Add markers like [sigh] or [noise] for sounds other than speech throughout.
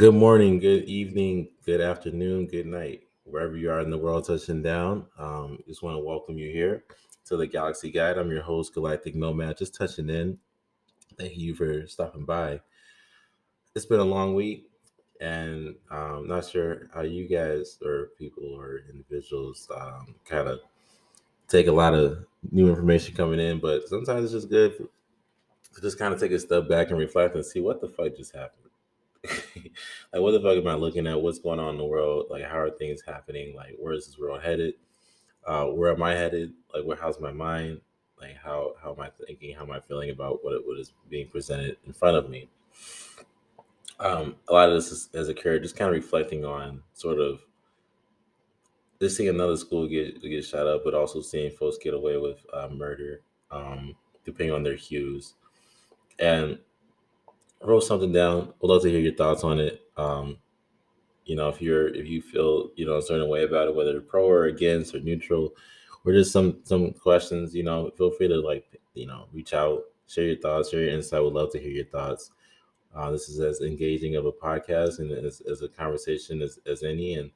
Good morning, good evening, good afternoon, good night, wherever you are in the world touching down. Um, just want to welcome you here to the Galaxy Guide. I'm your host, Galactic Nomad, just touching in. Thank you for stopping by. It's been a long week, and I'm not sure how you guys or people or individuals um, kind of take a lot of new information coming in, but sometimes it's just good to just kind of take a step back and reflect and see what the fuck just happened [laughs] like what the fuck am I looking at? What's going on in the world? Like how are things happening? Like where is this world headed? Uh, where am I headed? Like where how's my mind? Like how how am I thinking? How am I feeling about what what is being presented in front of me? Um, a lot of this is, has occurred just kind of reflecting on sort of just seeing another school get get shot up, but also seeing folks get away with uh, murder, um, depending on their hues. And wrote something down. Would love to hear your thoughts on it. Um, you know, if you're if you feel you know a certain way about it, whether pro or against or neutral, or just some some questions, you know, feel free to like you know reach out, share your thoughts, share your insight. Would love to hear your thoughts. Uh, this is as engaging of a podcast and as, as a conversation as, as any, and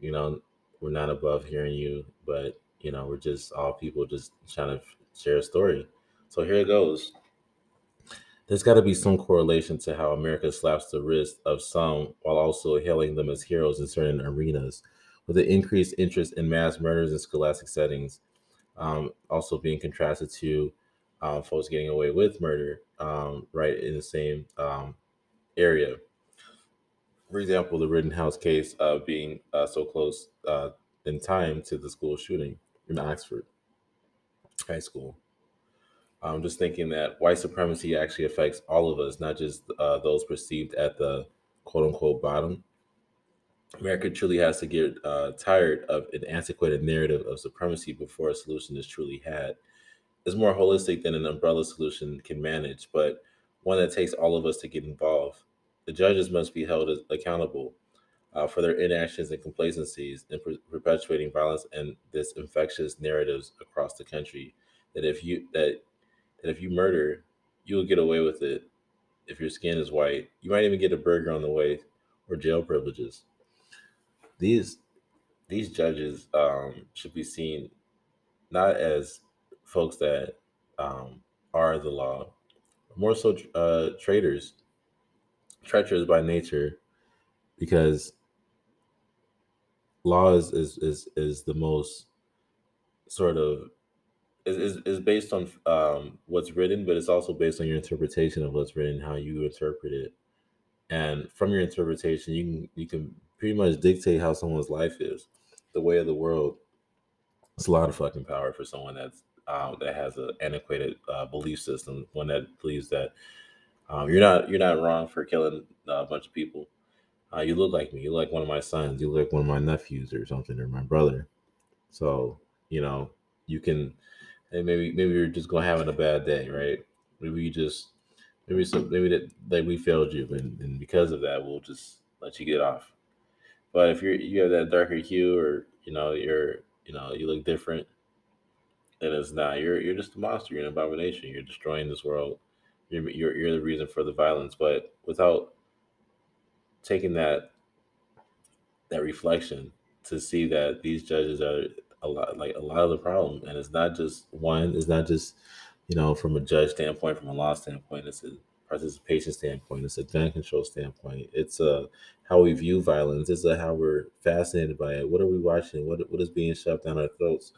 you know, we're not above hearing you, but you know, we're just all people just trying to share a story. So here it goes there's got to be some correlation to how America slaps the wrist of some while also hailing them as heroes in certain arenas, with the increased interest in mass murders in scholastic settings, um, also being contrasted to um, folks getting away with murder um, right in the same um, area. For example, the Rittenhouse case uh, being uh, so close uh, in time to the school shooting in Oxford High School. I'm just thinking that white supremacy actually affects all of us, not just uh, those perceived at the quote unquote bottom. America truly has to get uh, tired of an antiquated narrative of supremacy before a solution is truly had. It's more holistic than an umbrella solution can manage, but one that takes all of us to get involved. The judges must be held accountable uh, for their inactions and complacencies in per- perpetuating violence and this infectious narratives across the country. That if you that and if you murder, you'll get away with it. If your skin is white, you might even get a burger on the way or jail privileges. These these judges um, should be seen not as folks that um, are the law, more so uh, traitors, treacherous by nature, because law is, is is is the most sort of is, is, based on um, what's written, but it's also based on your interpretation of what's written, how you interpret it, and from your interpretation, you can you can pretty much dictate how someone's life is, the way of the world. It's a lot of fucking power for someone that's um, that has an antiquated uh, belief system, one that believes that um, you're not you're not wrong for killing a bunch of people. Uh, you look like me. You look like one of my sons. You look like one of my nephews or something, or my brother. So you know you can and maybe maybe you're just gonna having a bad day, right? Maybe you just maybe some maybe that like we failed you, and, and because of that, we'll just let you get off. But if you're you have that darker hue, or you know you're you know you look different, then it's not. You're you're just a monster. You're an abomination. You're destroying this world. You're you're, you're the reason for the violence. But without taking that that reflection to see that these judges are a lot like a lot of the problem and it's not just one it's not just you know from a judge standpoint from a law standpoint it's a participation standpoint it's a gun control standpoint it's a how we view violence it's a how we're fascinated by it what are we watching what, what is being shoved down our throats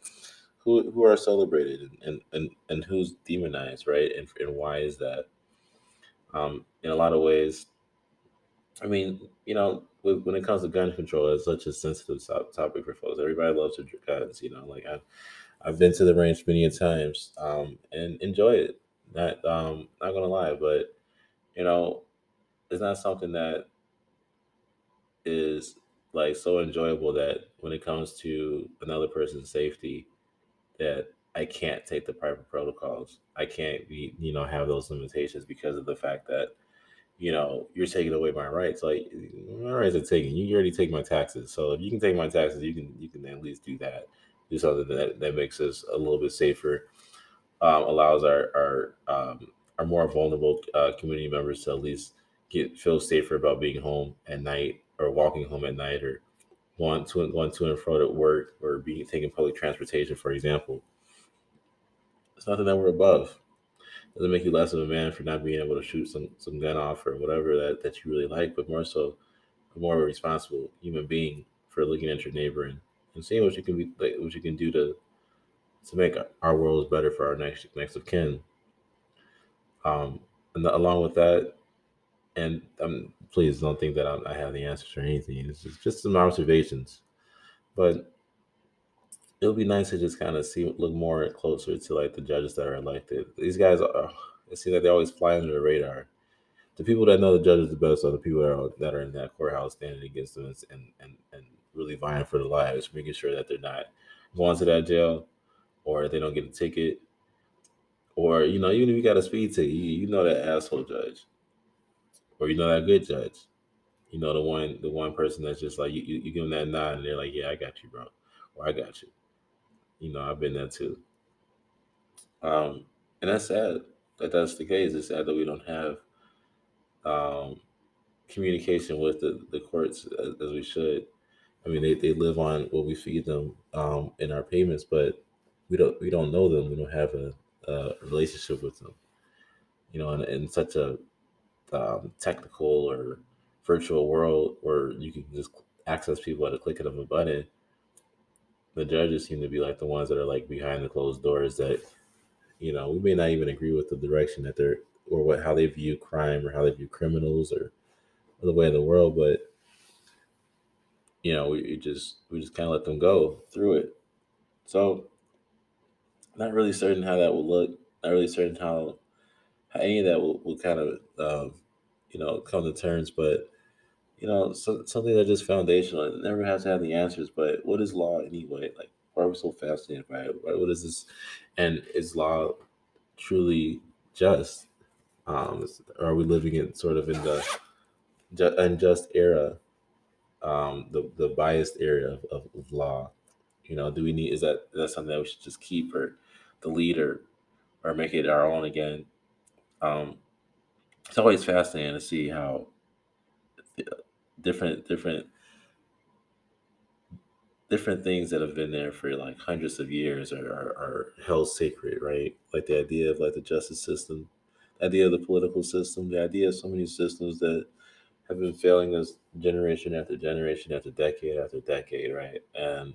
who who are celebrated and and and who's demonized right and, and why is that? Um in a lot of ways i mean you know when it comes to gun control, it's such a sensitive topic for folks. Everybody loves their guns, you know. Like I've I've been to the range many a times um, and enjoy it. Not um, not gonna lie, but you know, it's not something that is like so enjoyable that when it comes to another person's safety, that I can't take the proper protocols. I can't be, you know, have those limitations because of the fact that you know, you're taking away my rights. Like my rights are taken. You already take my taxes. So if you can take my taxes, you can you can at least do that. Do something that, that makes us a little bit safer. Um, allows our our um, our more vulnerable uh, community members to at least get feel safer about being home at night or walking home at night or going to going to and fro to work or being taking public transportation, for example. It's nothing that we're above. It doesn't make you less of a man for not being able to shoot some some gun off or whatever that, that you really like, but more so more of a responsible human being for looking at your neighbor and, and seeing what you can be like what you can do to to make our worlds better for our next next of kin. Um, and along with that, and um, please don't think that I'm, i have the answers or anything. It's just, just some observations, but it'll be nice to just kind of see look more closer to like the judges that are elected. These guys are it seems like they always fly under the radar. The people that know the judges the best are the people that are that are in that courthouse standing against them and and and really vying for their lives, making sure that they're not going to that jail or they don't get a ticket. Or, you know, even if you got a speed ticket, you, you know that asshole judge or you know that good judge. You know the one the one person that's just like you, you, you give them that nod and they're like, yeah, I got you, bro, or I got you. You know, I've been there too. Um, and that's sad that that's the case. It's sad that we don't have um, communication with the, the courts as, as, we should. I mean, they, they live on what we feed them um, in our payments, but we don't we don't know them. We don't have a, a relationship with them. You know, in, in such a um, technical or virtual world where you can just access people at a click of a button, the judges seem to be like the ones that are like behind the closed doors that, you know, we may not even agree with the direction that they're or what how they view crime or how they view criminals or, or the way of the world, but you know, we, we just we just kind of let them go through it. So, not really certain how that will look. Not really certain how how any of that will, will kind of um, you know come to terms but you know so, something that is foundational it never has to have the answers but what is law anyway? Like why are we so fascinated by it? What is this and is law truly just? Um are we living in sort of in the unjust era um the the biased area of, of, of law? You know do we need is that is that something that we should just keep or the leader or make it our own again? Um, it's always fascinating to see how different different different things that have been there for like hundreds of years are, are, are, held sacred, right? Like the idea of like the justice system, the idea of the political system, the idea of so many systems that have been failing us generation after generation after decade after decade, right? And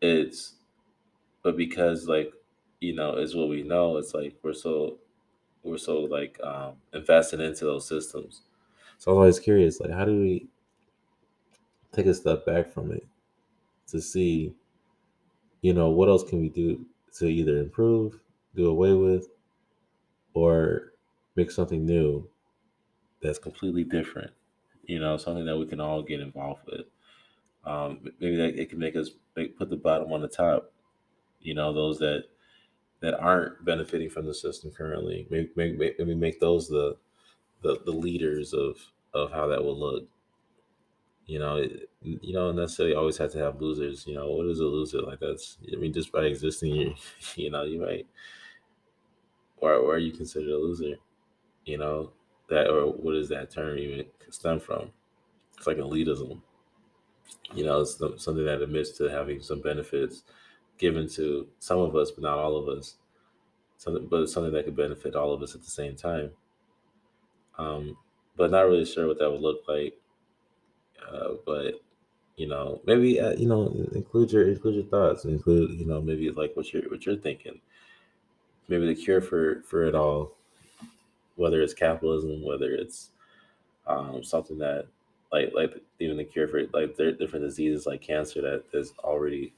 it's but because like you know, it's what we know, it's like we're so we're so like um, invested into those systems. So I was always curious, like, how do we take a step back from it to see, you know, what else can we do to either improve, do away with, or make something new that's completely different. You know, something that we can all get involved with. Um, maybe that it can make us make, put the bottom on the top. You know, those that that aren't benefiting from the system currently. Maybe, maybe, maybe make those the, the the leaders of of how that will look. You know, it, you don't necessarily always have to have losers. You know, what is a loser? Like that's I mean, just by existing, [laughs] you you know, you might or or are you considered a loser? You know that or what does that term even stem from? It's like elitism. You know, it's something that admits to having some benefits given to some of us, but not all of us. Something, but it's something that could benefit all of us at the same time. Um, but not really sure what that would look like. Uh, but you know, maybe uh, you know, include your include your thoughts, include you know, maybe like what you're what you're thinking. Maybe the cure for for it all, whether it's capitalism, whether it's um, something that like like even the cure for like there different diseases like cancer that is already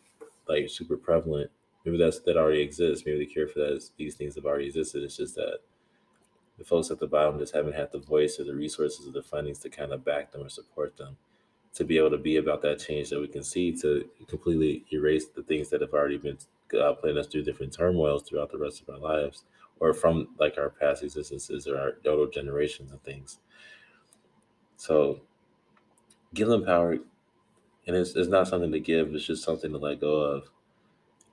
like super prevalent. Maybe that's that already exists. Maybe the cure for that is these things have already existed. It's just that the folks at the bottom just haven't had the voice or the resources or the fundings to kind of back them or support them to be able to be about that change that we can see to completely erase the things that have already been uh, putting us through different turmoils throughout the rest of our lives or from like our past existences or our older generations and things. So give them power, and it's, it's not something to give; it's just something to let go of,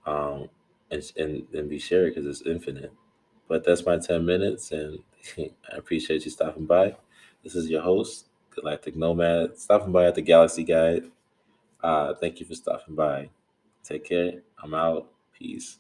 um, and and, and be shared because it's infinite. But that's my ten minutes, and I appreciate you stopping by. This is your host, Galactic Nomad, stopping by at the Galaxy Guide. Uh, thank you for stopping by. Take care. I'm out. Peace.